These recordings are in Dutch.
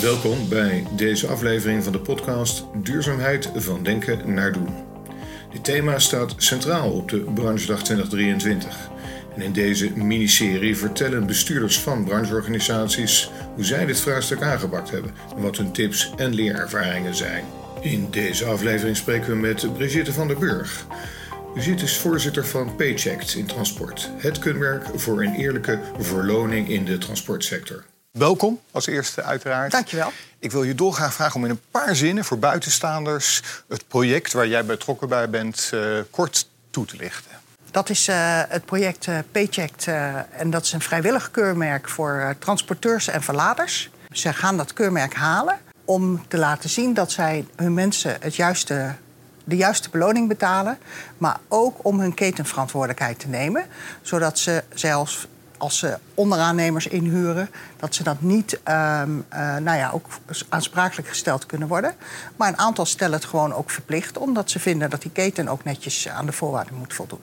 Welkom bij deze aflevering van de podcast Duurzaamheid van Denken naar Doen. Dit thema staat centraal op de Branchedag 2023. En in deze miniserie vertellen bestuurders van brancheorganisaties hoe zij dit vraagstuk aangepakt hebben en wat hun tips en leerervaringen zijn. In deze aflevering spreken we met Brigitte van der Burg. Brigitte is voorzitter van Paychecked in Transport, het kunstwerk voor een eerlijke verloning in de transportsector. Welkom als eerste uiteraard. Dankjewel. Ik wil je dolgraag vragen om in een paar zinnen voor buitenstaanders het project waar jij betrokken bij bent uh, kort toe te lichten. Dat is uh, het project uh, Paychecked en dat is een vrijwillig keurmerk voor transporteurs en verladers. Ze gaan dat keurmerk halen om te laten zien dat zij hun mensen het juiste, de juiste beloning betalen, maar ook om hun ketenverantwoordelijkheid te nemen, zodat ze zelfs als ze onderaannemers inhuren, dat ze dat niet uh, nou ja, ook aansprakelijk gesteld kunnen worden. Maar een aantal stellen het gewoon ook verplicht, omdat ze vinden dat die keten ook netjes aan de voorwaarden moet voldoen.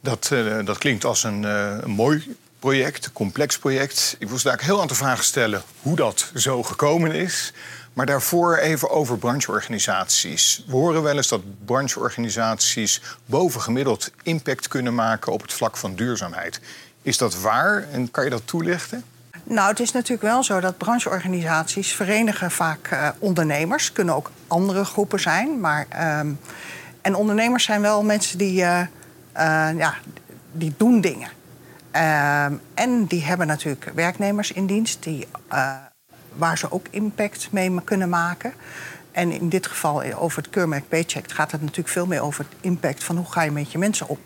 Dat, uh, dat klinkt als een, uh, een mooi project, een complex project. Ik wil daar heel aantal vragen stellen hoe dat zo gekomen is. Maar daarvoor even over brancheorganisaties. We horen wel eens dat brancheorganisaties bovengemiddeld impact kunnen maken op het vlak van duurzaamheid. Is dat waar en kan je dat toelichten? Nou, het is natuurlijk wel zo dat brancheorganisaties verenigen vaak uh, ondernemers. Kunnen ook andere groepen zijn. Maar, uh, en ondernemers zijn wel mensen die, uh, ja, die doen dingen. Ehm, en die hebben natuurlijk werknemers in dienst die, waar ze ook impact mee kunnen maken. En in dit geval over het keurmerk Paycheck gaat het natuurlijk veel meer over het impact van hoe ga je met je mensen op.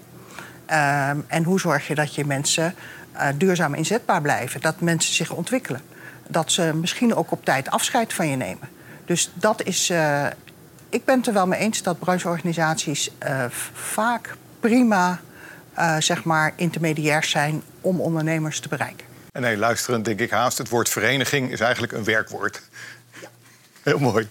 Um, en hoe zorg je dat je mensen uh, duurzaam inzetbaar blijven? Dat mensen zich ontwikkelen. Dat ze misschien ook op tijd afscheid van je nemen. Dus dat is. Uh, ik ben het er wel mee eens dat brancheorganisaties uh, vaak prima zeg maar intermediairs zijn om ondernemers te bereiken. En nee, luisterend denk ik haast, het woord vereniging is eigenlijk een werkwoord. Ja. Heel mooi.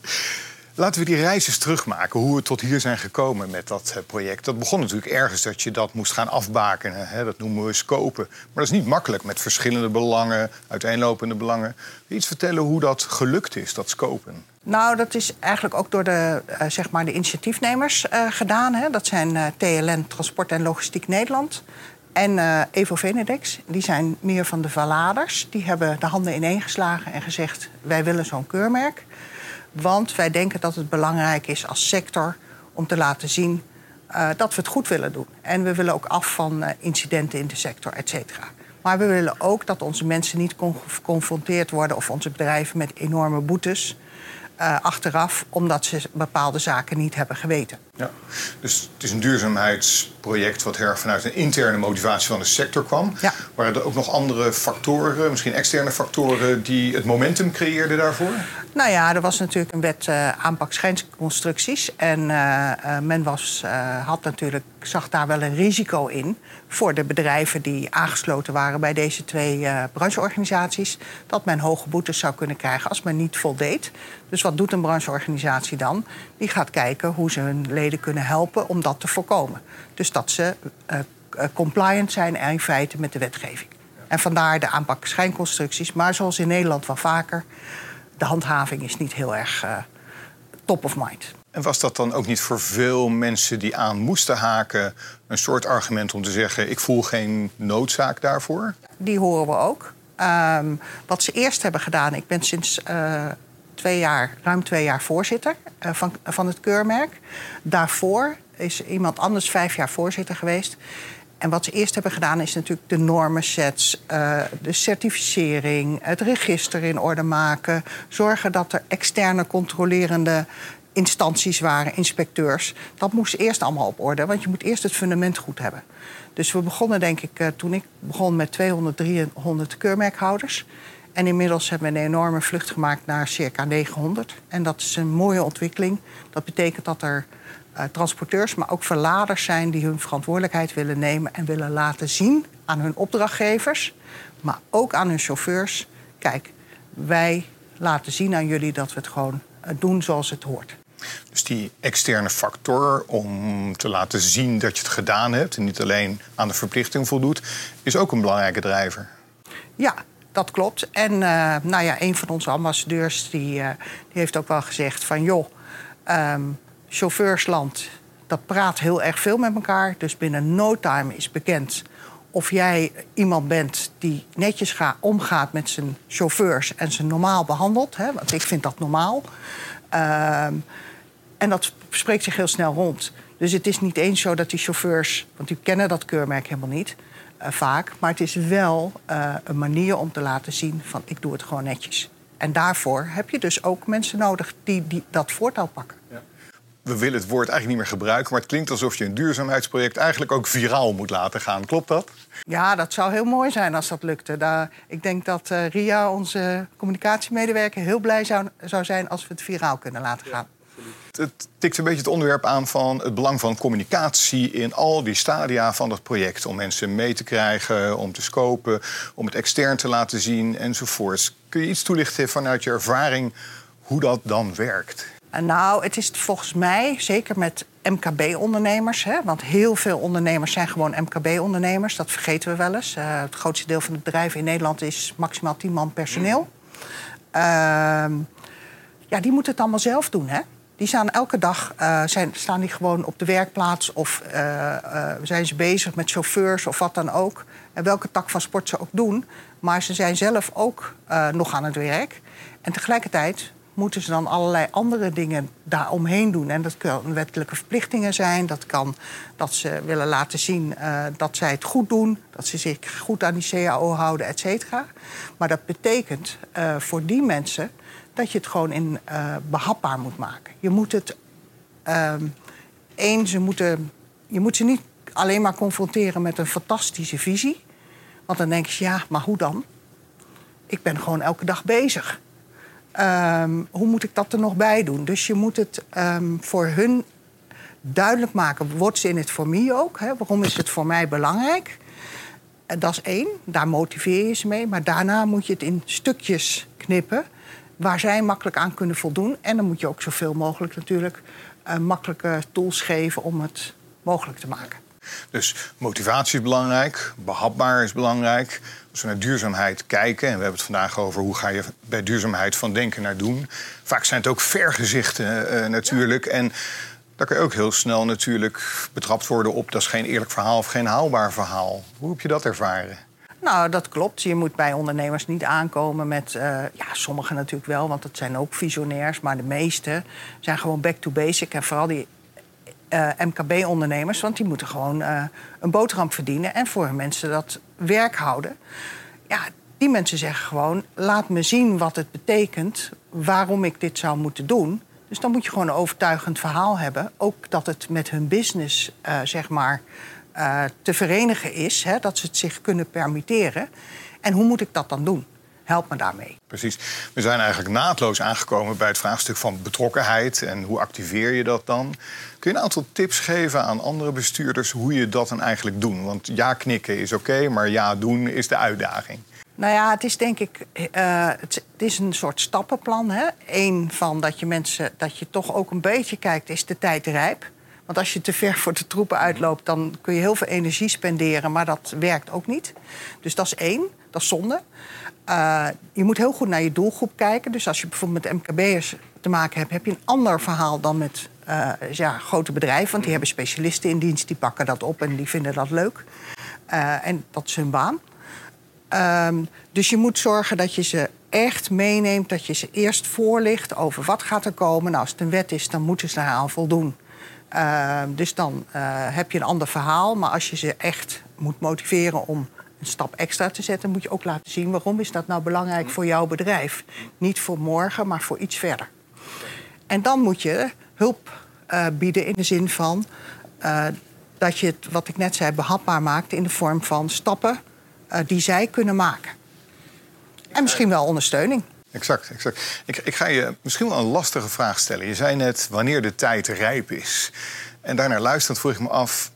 Laten we die reis terugmaken, hoe we tot hier zijn gekomen met dat eh, project. Dat begon natuurlijk ergens dat je dat moest gaan afbakenen. Hè? Dat noemen we scopen. Maar dat is niet makkelijk met verschillende belangen, uiteenlopende belangen. Iets vertellen hoe dat gelukt is, dat scopen? Nou, dat is eigenlijk ook door de, uh, zeg maar de initiatiefnemers uh, gedaan. Hè? Dat zijn TLN, Transport en Logistiek Nederland. En Evo Venedex, die zijn meer van de verladers. Die hebben de handen ineengeslagen en gezegd: wij willen zo'n keurmerk. Want wij denken dat het belangrijk is als sector om te laten zien uh, dat we het goed willen doen. En we willen ook af van uh, incidenten in de sector, et cetera. Maar we willen ook dat onze mensen niet geconfronteerd worden of onze bedrijven met enorme boetes uh, achteraf, omdat ze bepaalde zaken niet hebben geweten. Ja, dus het is een duurzaamheidsproject wat heel erg vanuit een interne motivatie van de sector kwam. Ja. Waren er ook nog andere factoren, misschien externe factoren, die het momentum creëerden daarvoor? Nou ja, er was natuurlijk een wet uh, aanpak schijnconstructies. En uh, men was, had natuurlijk, zag daar wel een risico in voor de bedrijven die aangesloten waren bij deze twee brancheorganisaties. Dat men hoge boetes zou kunnen krijgen als men niet voldeed. Dus wat doet een brancheorganisatie dan? Die gaat kijken hoe ze hun kunnen helpen om dat te voorkomen. Dus dat ze uh, compliant zijn in feite met de wetgeving. En vandaar de aanpak schijnconstructies. Maar zoals in Nederland wel vaker, de handhaving is niet heel erg uh, top of mind. En was dat dan ook niet voor veel mensen die aan moesten haken een soort argument om te zeggen: ik voel geen noodzaak daarvoor? Die horen we ook. Um, wat ze eerst hebben gedaan, ik ben sinds uh, twee jaar, ruim twee jaar voorzitter uh, van, van het keurmerk. Daarvoor is iemand anders vijf jaar voorzitter geweest. En wat ze eerst hebben gedaan is natuurlijk de normensets, uh, de certificering, het register in orde maken. Zorgen dat er externe controlerende instanties waren, inspecteurs. Dat moest eerst allemaal op orde, want je moet eerst het fundament goed hebben. Dus we begonnen, denk ik, uh, toen ik begon met 200, 300 keurmerkhouders. En inmiddels hebben we een enorme vlucht gemaakt naar circa 900. En dat is een mooie ontwikkeling. Dat betekent dat er uh, transporteurs, maar ook verladers zijn die hun verantwoordelijkheid willen nemen en willen laten zien aan hun opdrachtgevers, maar ook aan hun chauffeurs. Kijk, wij laten zien aan jullie dat we het gewoon uh, doen zoals het hoort. Dus die externe factor om te laten zien dat je het gedaan hebt en niet alleen aan de verplichting voldoet, is ook een belangrijke drijver. Ja, dat klopt. En uh, nou ja, een van onze ambassadeurs die, uh, die heeft ook wel gezegd van... joh, um, chauffeursland, dat praat heel erg veel met elkaar. Dus binnen no time is bekend of jij iemand bent die netjes ga, omgaat met zijn chauffeurs... en ze normaal behandelt, hè, want ik vind dat normaal. Um, en dat spreekt zich heel snel rond. Dus het is niet eens zo dat die chauffeurs... want die kennen dat keurmerk helemaal niet... Uh, vaak. Maar het is wel uh, een manier om te laten zien van ik doe het gewoon netjes. En daarvoor heb je dus ook mensen nodig die, die dat voortouw pakken. Ja. We willen het woord eigenlijk niet meer gebruiken, maar het klinkt alsof je een duurzaamheidsproject eigenlijk ook viraal moet laten gaan. Klopt dat? Ja, dat zou heel mooi zijn als dat lukte. Daar, ik denk dat uh, Ria, onze communicatiemedewerker, heel blij zou, zou zijn als we het viraal kunnen laten gaan. Het tikt een beetje het onderwerp aan van het belang van communicatie in al die stadia van het project. Om mensen mee te krijgen, om te scopen, om het extern te laten zien enzovoorts. Kun je iets toelichten vanuit je ervaring hoe dat dan werkt? Nou, het is volgens mij, zeker met MKB-ondernemers... want heel veel ondernemers zijn gewoon MKB-ondernemers. Dat vergeten we wel eens. Uh, het grootste deel van de bedrijven in Nederland is maximaal 10 man personeel. Uh, ja, die moeten het allemaal zelf doen, hè? Die staan elke dag uh, zijn, staan die gewoon op de werkplaats of uh, uh, zijn ze bezig met chauffeurs of wat dan ook. En welke tak van sport ze ook doen. Maar ze zijn zelf ook nog aan het werk. En tegelijkertijd moeten ze dan allerlei andere dingen daaromheen doen. En dat kunnen wettelijke verplichtingen zijn. Dat kan dat ze willen laten zien dat zij het goed doen. Dat ze zich goed aan die CAO houden, et cetera. Maar dat betekent voor die mensen dat je het gewoon in uh, behapbaar moet maken. Je moet het. Uh, één, ze moeten, je moet ze niet alleen maar confronteren met een fantastische visie. Want dan denk je, ja, maar hoe dan? Ik ben gewoon elke dag bezig. Um, hoe moet ik dat er nog bij doen? Dus je moet het um, voor hun duidelijk maken. Wordt ze in het voor mij ook? Hè? Waarom is het voor mij belangrijk? En dat is één, daar motiveer je ze mee. Maar daarna moet je het in stukjes knippen waar zij makkelijk aan kunnen voldoen. En dan moet je ook zoveel mogelijk natuurlijk uh, makkelijke tools geven om het mogelijk te maken. Dus motivatie is belangrijk, behapbaar is belangrijk. Als we naar duurzaamheid kijken, en we hebben het vandaag over hoe ga je bij duurzaamheid van denken naar doen. Vaak zijn het ook vergezichten uh, natuurlijk. En daar kun je ook heel snel natuurlijk betrapt worden op dat is geen eerlijk verhaal of geen haalbaar verhaal. Hoe heb je dat ervaren? Nou, dat klopt. Je moet bij ondernemers niet aankomen met... Uh, ja, sommigen natuurlijk wel, want het zijn ook visionairs... maar de meeste zijn gewoon back to basic. En vooral die uh, MKB-ondernemers, want die moeten gewoon uh, een boterham verdienen... en voor hun mensen dat werk houden. Ja, die mensen zeggen gewoon, laat me zien wat het betekent... waarom ik dit zou moeten doen... Dus dan moet je gewoon een overtuigend verhaal hebben. Ook dat het met hun business, zeg maar, uh, te verenigen is, hè, dat ze het zich kunnen permitteren. En hoe moet ik dat dan doen? Help me daarmee. Precies. We zijn eigenlijk naadloos aangekomen bij het vraagstuk van betrokkenheid en hoe activeer je dat dan? Kun je een aantal tips geven aan andere bestuurders hoe je dat dan eigenlijk doet? Want ja knikken is oké, maar ja doen is de uitdaging. Nou ja, het is denk ik, uh, het, het, is een soort stappenplan. Eén van dat je mensen, dat je toch ook een beetje kijkt, is de tijd rijp? Want als je te ver voor de troepen uitloopt, dan kun je heel veel energie spenderen, maar dat werkt ook niet. Dus dat is één, dat is zonde. Uh, je moet heel goed naar je doelgroep kijken. Dus als je bijvoorbeeld met MKB'ers te maken hebt, heb je een ander verhaal dan met uh, ja, grote bedrijven. Want die hebben specialisten in dienst, die pakken dat op en die vinden dat leuk. Uh, en dat is hun baan. Um, dus je moet zorgen dat je ze echt meeneemt, dat je ze eerst voorlicht over wat gaat er komen. Nou, als het een wet is, dan moeten ze eraan voldoen. Uh, dus dan uh, heb je een ander verhaal. Maar als je ze echt moet motiveren om een stap extra te zetten, moet je ook laten zien waarom is dat nou belangrijk voor jouw bedrijf. Niet voor morgen, maar voor iets verder. En dan moet je hulp uh, bieden in de zin van dat je het, wat ik net zei, behapbaar maakt in de vorm van stappen die zij kunnen maken. En misschien wel ondersteuning. Exact, exact. Ik, ik ga je misschien wel een lastige vraag stellen. Je zei net wanneer de tijd rijp is. En daarnaar luisterend vroeg ik me af...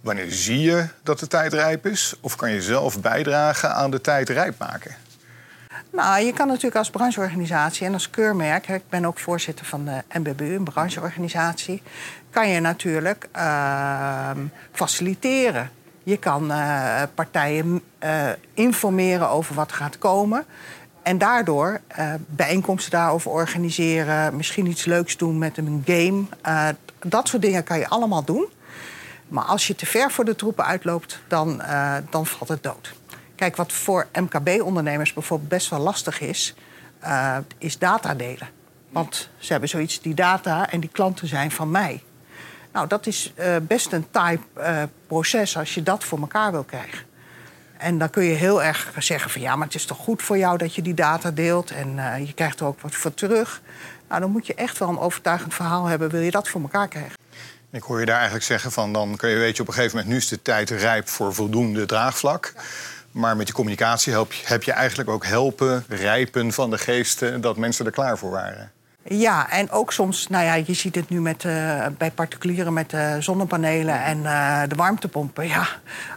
wanneer zie je dat de tijd rijp is? Of kan je zelf bijdragen aan de tijd rijp maken? Nou, je kan natuurlijk als brancheorganisatie en als keurmerk... ik ben ook voorzitter van de NBBU, een brancheorganisatie... kan je natuurlijk uh, faciliteren. Je kan eh, partijen eh, informeren over wat gaat komen. En daardoor uh, bijeenkomsten daarover organiseren. Misschien iets leuks doen met een game. dat soort dingen kan je allemaal doen. Maar als je te ver voor de troepen uitloopt, dan, dan valt het dood. Kijk, wat voor MKB-ondernemers bijvoorbeeld best wel lastig is, is data delen. Want ze hebben zoiets, die data en die klanten zijn van mij. Nou, dat is best een uh, proces als je dat voor elkaar wil krijgen. En dan kun je heel erg zeggen van ja, maar het is toch goed voor jou dat je die data deelt en uh, je krijgt er ook wat voor terug. Nou, dan moet je echt wel een overtuigend verhaal hebben, wil je dat voor elkaar krijgen. Ik hoor je daar eigenlijk zeggen van dan kun je weet je op een gegeven moment nu is de tijd rijp voor voldoende draagvlak. Maar met die communicatie help heb je eigenlijk ook helpen, rijpen van de geesten dat mensen er klaar voor waren. Ja, en ook soms, nou ja, je ziet het nu met, uh, bij particulieren met uh, zonnepanelen en uh, de warmtepompen. Ja,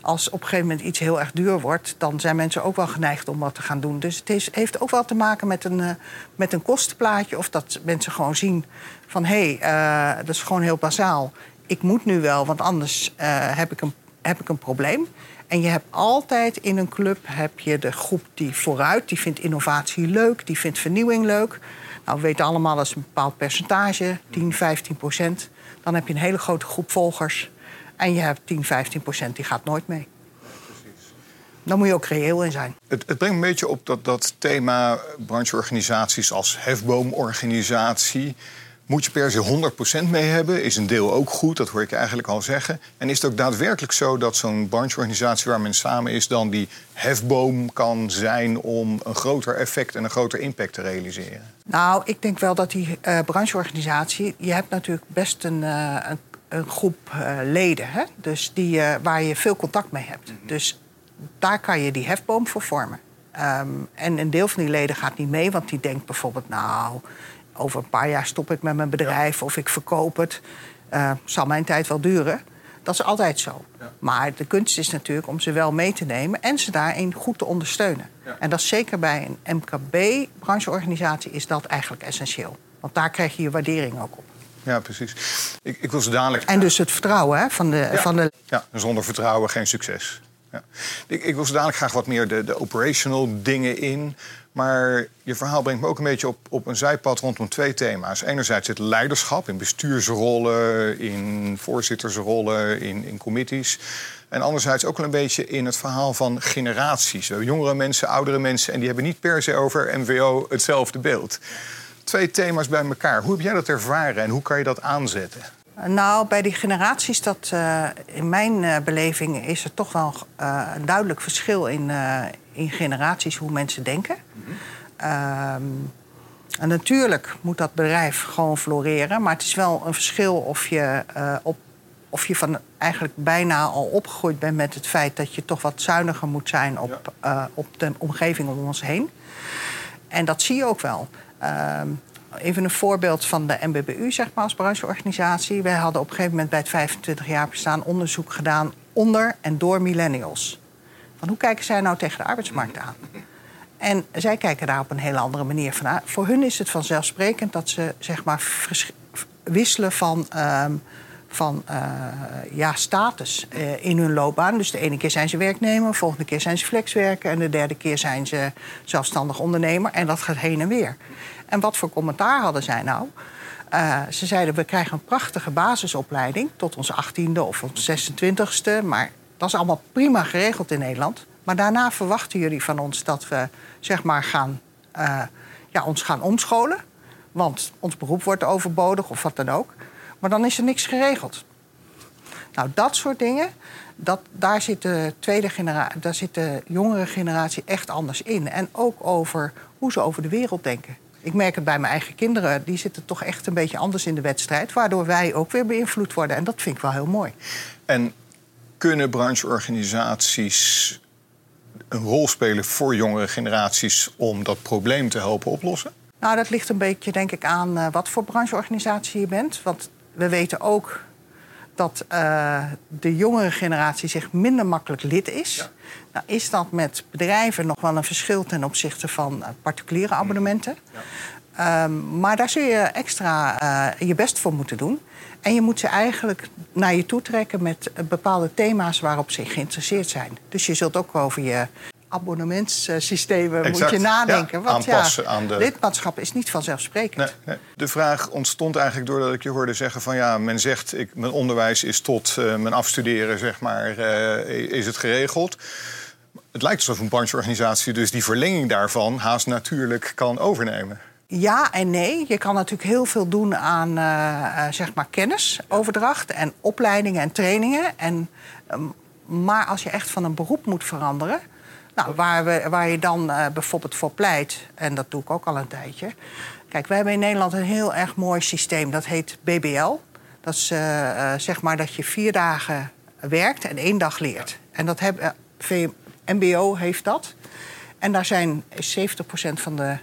als op een gegeven moment iets heel erg duur wordt, dan zijn mensen ook wel geneigd om wat te gaan doen. Dus het is, heeft ook wel te maken met een, met een kostenplaatje. Of dat mensen gewoon zien van hé, hey, dat is gewoon heel bazaal. Ik moet nu wel, want anders heb, ik een, heb ik een probleem. En je hebt altijd in een club heb je de groep die vooruit, die vindt innovatie leuk, die vindt vernieuwing leuk. Nou, we weten allemaal dat is een bepaald percentage, 10, 15 procent. Dan heb je een hele grote groep volgers. En je hebt 10, 15 procent die gaat nooit mee. Dan moet je ook reëel in zijn. Het, het brengt een beetje op dat, dat thema brancheorganisaties als hefboomorganisatie. Moet je per se 100% mee hebben? Is een deel ook goed? Dat hoor ik eigenlijk al zeggen. En is het ook daadwerkelijk zo dat zo'n brancheorganisatie waar men samen is, dan die hefboom kan zijn om een groter effect en een groter impact te realiseren? Nou, ik denk wel dat die uh, brancheorganisatie. Je hebt natuurlijk best een, uh, een, een, groep uh, leden, hè? Dus die, waar je veel contact mee hebt. Mhm. Dus daar kan je die hefboom voor vormen. Um, en een deel van die leden gaat niet mee, want die denkt bijvoorbeeld, nou, over een paar jaar stop ik met mijn bedrijf of ik verkoop het. Uh, zal mijn tijd wel duren. Dat is altijd zo. Ja. Maar de kunst is natuurlijk om ze wel mee te nemen en ze daarin goed te ondersteunen. Ja. En dat is zeker bij een MKB-brancheorganisatie is dat eigenlijk essentieel. Want daar krijg je je waardering ook op. Ja, precies. Ik, ik wil ze dadelijk... En dus het vertrouwen hè, van, de, ja. van de... Ja, zonder vertrouwen geen succes. Ja. Ik, ik, wil zo dadelijk graag wat meer de, de operational dingen in. Maar je verhaal brengt me ook een beetje op, op een zijpad rondom twee thema's. Enerzijds het leiderschap in bestuursrollen, in voorzittersrollen, in, in committees. En anderzijds ook wel een beetje in het verhaal van generaties. Jongere mensen, oudere mensen. En die hebben niet per se over MWO hetzelfde beeld. Twee thema's bij elkaar. Hoe heb jij dat ervaren en hoe kan je dat aanzetten? Nou, bij die generaties, dat, uh, in mijn uh, beleving is er toch wel een duidelijk verschil in, in generaties hoe mensen denken. Um, en natuurlijk moet dat bedrijf gewoon floreren, maar het is wel een verschil of je, op, of je van eigenlijk bijna al opgegroeid bent met het feit dat je toch wat zuiniger moet zijn op, ja. op de omgeving om ons heen. En dat zie je ook wel. Um, Even een voorbeeld van de MBBU, zeg maar, als brancheorganisatie. Wij hadden op een gegeven moment bij het 25 jaar bestaan onderzoek gedaan onder en door millennials. Hoe kijken zij nou tegen de arbeidsmarkt aan? En zij kijken daar op een hele andere manier van aan. Voor hun is het vanzelfsprekend dat ze zeg maar, wisselen van, um, van uh, ja, status uh, in hun loopbaan. Dus de ene keer zijn ze werknemer, de volgende keer zijn ze flexwerker... en de derde keer zijn ze zelfstandig ondernemer. En dat gaat heen en weer. En wat voor commentaar hadden zij nou? Uh, ze zeiden, we krijgen een prachtige basisopleiding... tot onze 18e of onze 26e. Maar dat is allemaal prima geregeld in Nederland. Maar daarna verwachten jullie van ons dat we zeg maar, gaan, uh, ja, ons gaan omscholen. Want ons beroep wordt overbodig of wat dan ook. Maar dan is er niks geregeld. Nou, dat soort dingen, dat, daar, zit de tweede generatie, daar zit jongere generatie echt anders in. En ook over hoe ze over de wereld denken. Ik merk het bij mijn eigen kinderen. Die zitten toch echt een beetje anders in de wedstrijd. Waardoor wij ook weer beïnvloed worden. En dat vind ik wel heel mooi. En kunnen brancheorganisaties een rol spelen voor jongere generaties om dat probleem te helpen oplossen? Nou, dat ligt een beetje, denk ik, aan uh, wat voor brancheorganisatie je bent. Want we weten ook dat uh, de jongere generatie zich minder makkelijk lid is. Ja. Nou, is dat met bedrijven nog wel een verschil ten opzichte van uh, particuliere abonnementen. Ja. Ehm, maar daar zul je extra eh, je best voor moeten doen. En je moet ze eigenlijk naar je toe trekken met bepaalde thema's waarop ze geïnteresseerd zijn. Dus je zult ook over je abonnementssystemen moet je nadenken. Ja, want aanpassen ja, aan de- lidmaatschap is niet vanzelfsprekend. Nee, nee. De vraag ontstond eigenlijk doordat ik je hoorde zeggen van ja, men zegt ik, mijn onderwijs is tot eh, mijn afstuderen zeg maar eh, is het geregeld. Het lijkt alsof een brancheorganisatie dus die verlenging daarvan haast natuurlijk kan overnemen. Ja en nee. Je kan natuurlijk heel veel doen aan eh, eh, zeg maar kennisoverdracht en opleidingen en trainingen. En, ehm, maar als je echt van een beroep moet veranderen, nou, waar, we, waar je dan eh, bijvoorbeeld voor pleit, en dat doe ik ook al een tijdje. Kijk, wij hebben in Nederland een heel erg mooi systeem. Dat heet BBL. Dat is zeg maar dat je vier dagen werkt en één dag leert. En dat heb, MBO heeft dat. En daar zijn 70% van de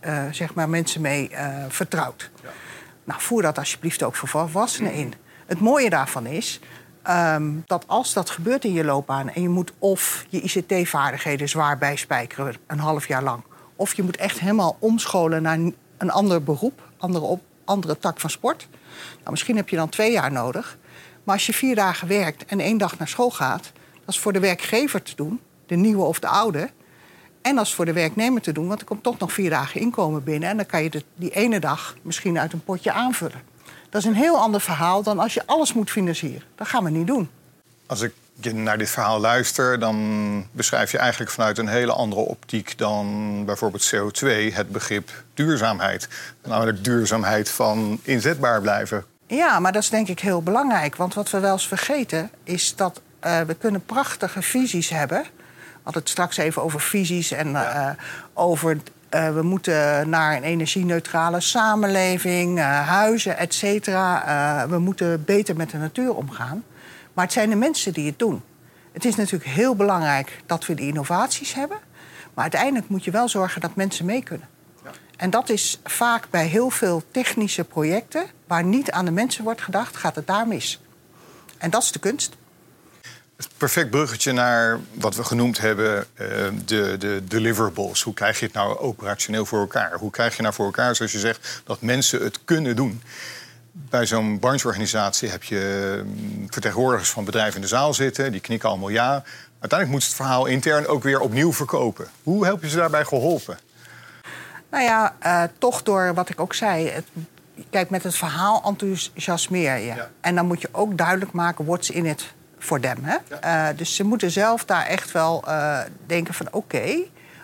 eh, zeg maar mensen mee eh, vertrouwd. Nou, voer dat alsjeblieft ook voor volwassenen in. Het mooie daarvan is ehm, dat als dat gebeurt in je loopbaan... en je moet of je ICT-vaardigheden zwaar bijspijkeren een half jaar lang... of je moet echt helemaal omscholen naar een ander beroep, andere, op, andere tak van sport... Nou, misschien heb je dan twee jaar nodig. Maar als je vier dagen werkt en één dag naar school gaat... dat is voor de werkgever te doen, de nieuwe of de oude... En is voor de werknemer te doen, want er komt toch nog vier dagen inkomen binnen. En dan kan je die ene dag misschien uit een potje aanvullen. Dat is een heel ander verhaal dan als je alles moet financieren. Dat gaan we niet doen. Als ik je naar dit verhaal luister, dan beschrijf je eigenlijk vanuit een hele andere optiek dan bijvoorbeeld CO2 het begrip duurzaamheid. Namelijk duurzaamheid van inzetbaar blijven. Ja, maar dat is denk ik heel belangrijk. Want wat we wel eens vergeten is dat eh, we kunnen prachtige visies hebben. Hadden het straks even over visies en eh, over... eh, we moeten naar een energie-neutrale samenleving, eh, huizen, et cetera. We moeten beter met de natuur omgaan. Maar het zijn de mensen die het doen. Het is natuurlijk heel belangrijk dat we die innovaties hebben. Maar uiteindelijk moet je wel zorgen dat mensen mee kunnen. En dat is vaak bij heel veel technische projecten... waar niet aan de mensen wordt gedacht, gaat het daar mis. En dat is de kunst. Perfect bruggetje naar wat we genoemd hebben, eh, de, de deliverables. Hoe krijg je het nou operationeel voor elkaar? Hoe krijg je nou voor elkaar, zoals je zegt, dat mensen het kunnen doen? Bij zo'n brancheorganisatie heb je mm, vertegenwoordigers van bedrijven in de zaal zitten. Die knikken allemaal ja. Uiteindelijk moet het verhaal intern ook weer opnieuw verkopen. Hoe help je ze daarbij geholpen? Nou ja, eh, toch door wat ik ook zei. Het, kijk, met het verhaal enthousiasmeer je. Ja. En dan moet je ook duidelijk maken, what's in it for them. Hè? Eh, dus ze moeten zelf daar echt wel eh, denken van... oké,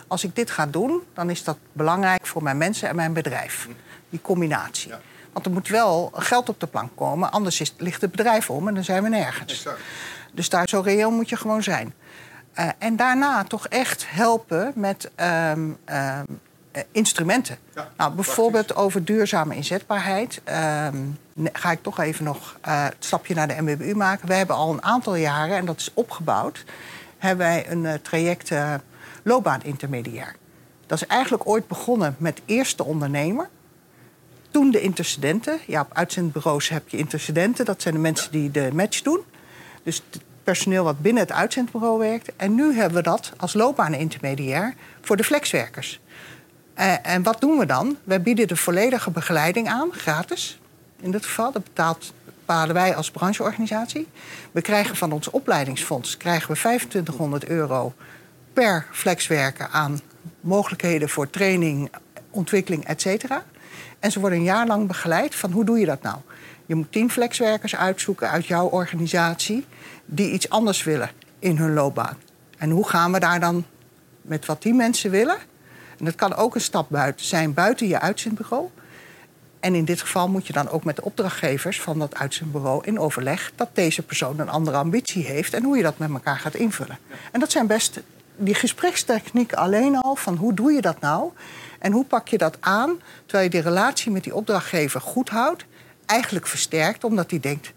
als ik dit ga doen, dan is dat belangrijk voor mijn mensen en mijn bedrijf. Die combinatie. Ja. Want er moet wel geld op de plank komen, anders is, ligt het bedrijf om en dan zijn we nergens. Dus daar zo reëel moet je gewoon zijn. Eh, en daarna toch echt helpen met ehm, ehm, eh, instrumenten. Ja, nou, bijvoorbeeld over duurzame inzetbaarheid. ehm, ga ik toch even nog eh, het stapje naar de MBU maken. We hebben al een aantal jaren, en dat is opgebouwd... hebben wij een eh, traject eh loopbaanintermediair. Dat is eigenlijk ooit begonnen met eerst de ondernemer... Toen de intercedenten. Ja, op uitzendbureaus heb je intercedenten. Dat zijn de mensen die de match doen. Dus het personeel wat binnen het uitzendbureau werkt. En nu hebben we dat als loopbaanintermediair voor de flexwerkers. Eh, en wat doen we dan? Wij bieden de volledige begeleiding aan, gratis. In dit geval, dat betaalt, betalen wij als brancheorganisatie. We krijgen van ons opleidingsfonds krijgen we 2500 euro per flexwerker aan mogelijkheden voor training, ontwikkeling, et cetera. En ze worden een jaar lang begeleid van hoe doe je dat nou? Je moet tien flexwerkers uitzoeken uit jouw organisatie die iets anders willen in hun loopbaan. En hoe gaan we daar dan met wat die mensen willen? En dat kan ook een stap buiten zijn, buiten je uitzendbureau. En in dit geval moet je dan ook met de opdrachtgevers van dat uitzendbureau in overleg dat deze persoon een andere ambitie heeft en hoe je dat met elkaar gaat invullen. En dat zijn best die gesprekstechnieken alleen al van hoe doe je dat nou en hoe pak je dat aan terwijl je die relatie met die opdrachtgever goed houdt, eigenlijk versterkt omdat die denkt,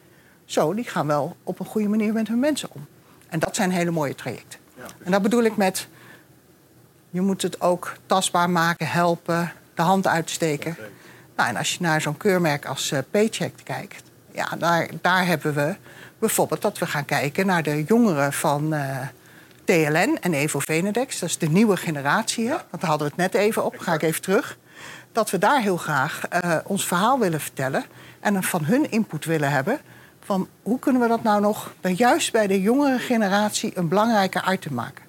zo, die gaan wel op een goede manier met hun mensen om. En dat zijn hele mooie trajecten. En dat bedoel ik met je moet het ook tastbaar maken, helpen, de hand uitsteken. Nou, en als je naar zo'n keurmerk als eh, Paycheck kijkt, ja, daar, daar hebben we bijvoorbeeld dat we gaan kijken naar de jongeren van eh, TLN en Evo Venedex. Dat is de nieuwe generatie, hè? want daar hadden we het net even op, ga ik even terug. Dat we daar heel graag uh, ons verhaal willen vertellen en van hun input willen hebben. Van hoe kunnen we dat nou nog, juist bij de jongere generatie, een belangrijke item maken?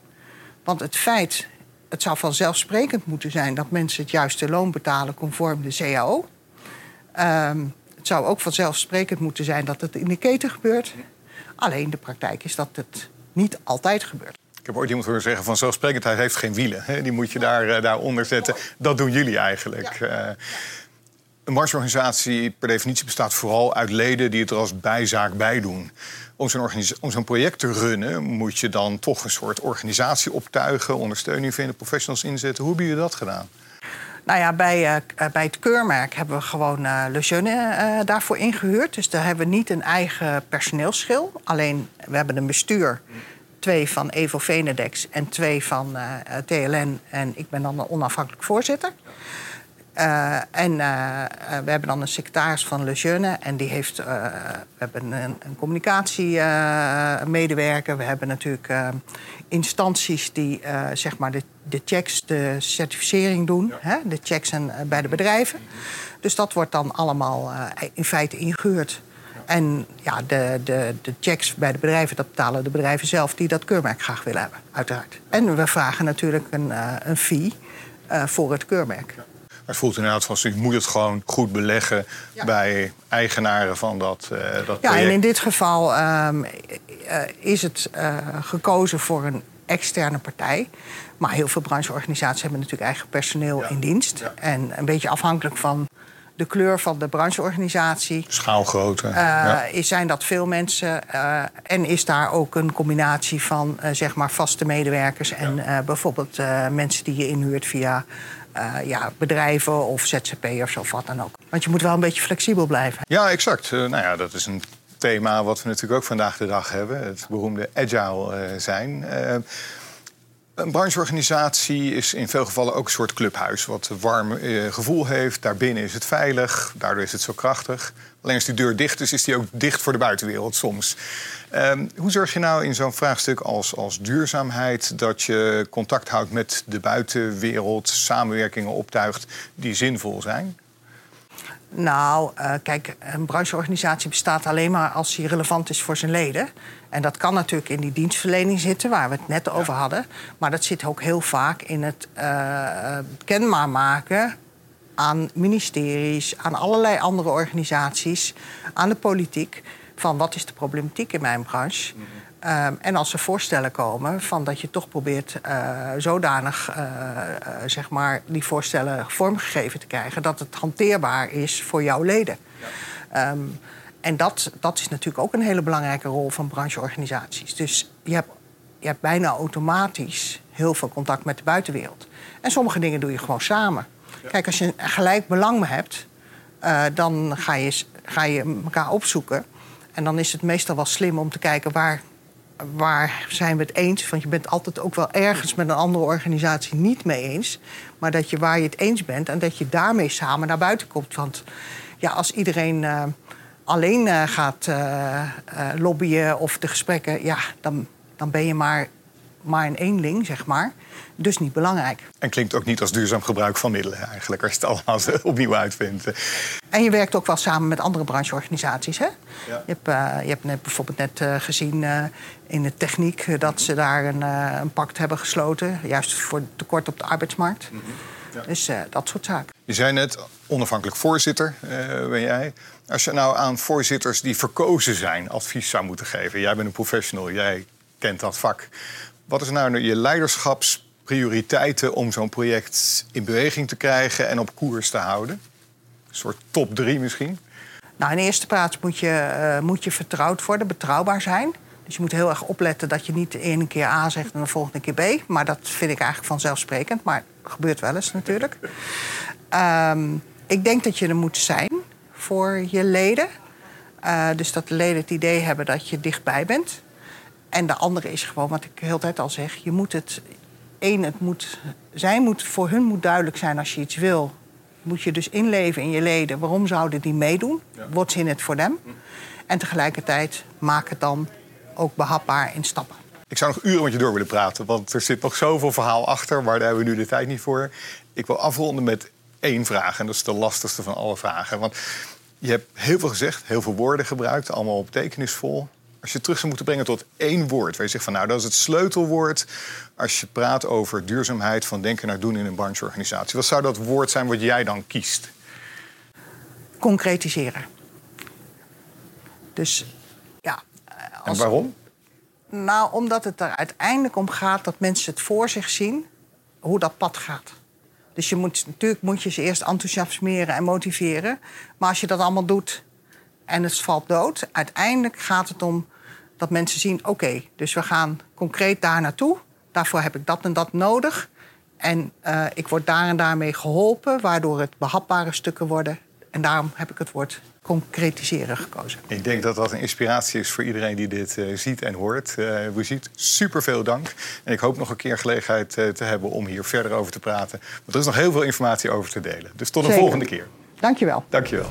Want het feit, het zou vanzelfsprekend moeten zijn dat mensen het juiste loon betalen conform de CAO. Ehm, het zou ook vanzelfsprekend moeten zijn dat het in de keten gebeurt. Alleen de praktijk is dat het niet altijd gebeurt. Ik heb ooit iemand horen zeggen van zelfsprekendheid heeft geen wielen. Hè? Die moet je daar, uh, daaronder zetten. Dat doen jullie eigenlijk. Ja. Uh, een marsorganisatie per definitie bestaat vooral uit leden die het er als bijzaak bij doen. Om zo'n, zo'n project te runnen moet je dan toch een soort organisatie optuigen, ondersteuning vinden, professionals inzetten. Hoe hebben jullie dat gedaan? Nou ja, bij, uh, bij het keurmerk hebben we gewoon uh, daarvoor ingehuurd. Dus daar hebben we niet een eigen personeelschil. Alleen we hebben een bestuur. Twee van Evo Venedex en twee van TLN. En ik ben dan de onafhankelijk voorzitter. Uh, en uh, we hebben dan een secretaris van Le Jeune. En die heeft. Uh, we hebben een, een communicatiemedewerker. we hebben natuurlijk instanties die zeg maar de, de checks, de certificering doen. Ja. Hè? De checks en, bij de bedrijven. Dus dat wordt dan allemaal in feite ingehuurd. En ja, de, de, de checks bij de bedrijven, dat betalen de bedrijven zelf die dat keurmerk graag willen hebben, uiteraard. En we vragen natuurlijk een, een fee voor het keurmerk. Het voelt inderdaad van, je moet het gewoon goed beleggen ja. bij eigenaren van dat, uh, dat ja, en in dit geval um, uh, is het uh, gekozen voor een externe partij. Maar heel veel brancheorganisaties hebben natuurlijk eigen personeel ja. in dienst. Ja. En een beetje afhankelijk van de kleur van de brancheorganisatie. Schaalgrootte. Uh, ja. Zijn dat veel mensen? Uh, en is daar ook een combinatie van uh, zeg maar vaste medewerkers en bijvoorbeeld mensen die je inhuurt via ja, bedrijven of ZZP'ers of wat dan ook? Want je moet wel een beetje flexibel blijven. Ja, exact. nou ja, dat is een thema wat we natuurlijk ook vandaag de dag hebben: het beroemde agile zijn. Een brancheorganisatie is in veel gevallen ook een soort clubhuis. Wat een warm eh, gevoel heeft. Daarbinnen is het veilig. Daardoor is het zo krachtig. Alleen als die deur dicht is, is die ook dicht voor de buitenwereld soms. Um, hoe zorg je nou in zo'n vraagstuk als, als duurzaamheid... dat je contact houdt met de buitenwereld, samenwerkingen optuigt die zinvol zijn? Nou, uh, kijk, een brancheorganisatie bestaat alleen maar als die relevant is voor zijn leden. En dat kan natuurlijk in die dienstverlening zitten, waar we het net over hadden. Maar dat zit ook heel vaak in het uh, kenbaar maken aan ministeries, aan allerlei andere organisaties, aan de politiek. Van wat is de problematiek in mijn branche? Mm -hmm. um, en als er voorstellen komen van dat je toch probeert uh, zodanig uh, zeg maar die voorstellen vormgegeven te krijgen dat het hanteerbaar is voor jouw leden. Ja. Um, en dat, dat is natuurlijk ook een hele belangrijke rol van brancheorganisaties. Dus je hebt, je hebt bijna automatisch heel veel contact met de buitenwereld. En sommige dingen doe je gewoon samen. Ja. Kijk, als je gelijk belang hebt, uh, dan ga je, ga je elkaar opzoeken. En dan is het meestal wel slim om te kijken waar, waar zijn we het eens. Want je bent altijd ook wel ergens met een andere organisatie niet mee eens. Maar dat je waar je het eens bent en dat je daarmee samen naar buiten komt. Want ja, als iedereen. Uh, alleen uh, gaat uh, uh, lobbyen of de gesprekken, ja, dan, dan ben je maar, maar een eenling, zeg maar. Dus niet belangrijk. En klinkt ook niet als duurzaam gebruik van middelen eigenlijk, als je het allemaal opnieuw uitvindt. En je werkt ook wel samen met andere brancheorganisaties. Hè? Ja. Je, hebt, je hebt net, bijvoorbeeld net gezien in de techniek dat ze daar een, een pact hebben gesloten, juist voor tekort op de arbeidsmarkt. Mm -hmm. Ja. Dus dat soort zaken. Je zei net, onafhankelijk voorzitter ben jij. Als je nou aan voorzitters die verkozen zijn advies zou moeten geven... jij bent een professional, jij kent dat vak. Wat is nou je leiderschapsprioriteiten om zo'n project in beweging te krijgen... en op koers te houden? Een soort top drie misschien? Nou, in eerste plaats moet je, uh, moet je vertrouwd worden, betrouwbaar zijn... Dus je moet heel erg opletten dat je niet de ene keer A zegt en de volgende keer B. Maar dat vind ik eigenlijk vanzelfsprekend. Maar gebeurt wel eens natuurlijk. Um, ik denk dat je er moet zijn voor je leden. Uh, dus dat de leden het idee hebben dat je dichtbij bent. En de andere is gewoon, wat ik de hele tijd al zeg... je moet het... één, het moet, zij moet, voor hun moet duidelijk zijn als je iets wil... moet je dus inleven in je leden. Waarom zouden die meedoen? Ja. What's in het voor them? En tegelijkertijd maak het dan ook behapbaar in stappen. Ik zou nog uren met je door willen praten, want er zit nog zoveel verhaal achter, maar daar hebben we nu de tijd niet voor. Ik wil afronden met één vraag. En dat is de lastigste van alle vragen. Want je hebt heel veel gezegd, heel veel woorden gebruikt, allemaal betekenisvol. Als je het terug zou moeten brengen tot één woord, waar je zegt van nou, dat is het sleutelwoord als je praat over duurzaamheid van denken naar doen in een brancheorganisatie. Wat zou dat woord zijn wat jij dan kiest? Concretiseren. Dus ja. En waarom? Nou, omdat het er uiteindelijk om gaat dat mensen het voor zich zien hoe dat pad gaat. Dus je moet, natuurlijk moet je ze eerst enthousiasmeren en motiveren. Maar als je dat allemaal doet en het valt dood, uiteindelijk gaat het om dat mensen zien: oké, dus we gaan concreet daar naartoe. Daarvoor heb ik dat en dat nodig. En uh, ik word daar en daarmee geholpen, waardoor het behapbare stukken worden. En daarom heb ik het woord concretiseren gekozen. Ik denk dat dat een inspiratie is voor iedereen die dit uh, ziet en hoort. Uh, we ziet super veel dank. En ik hoop nog een keer gelegenheid uh, te hebben om hier verder over te praten. Want er is nog heel veel informatie over te delen. Dus tot een volgende keer. Dankjewel. Dankjewel.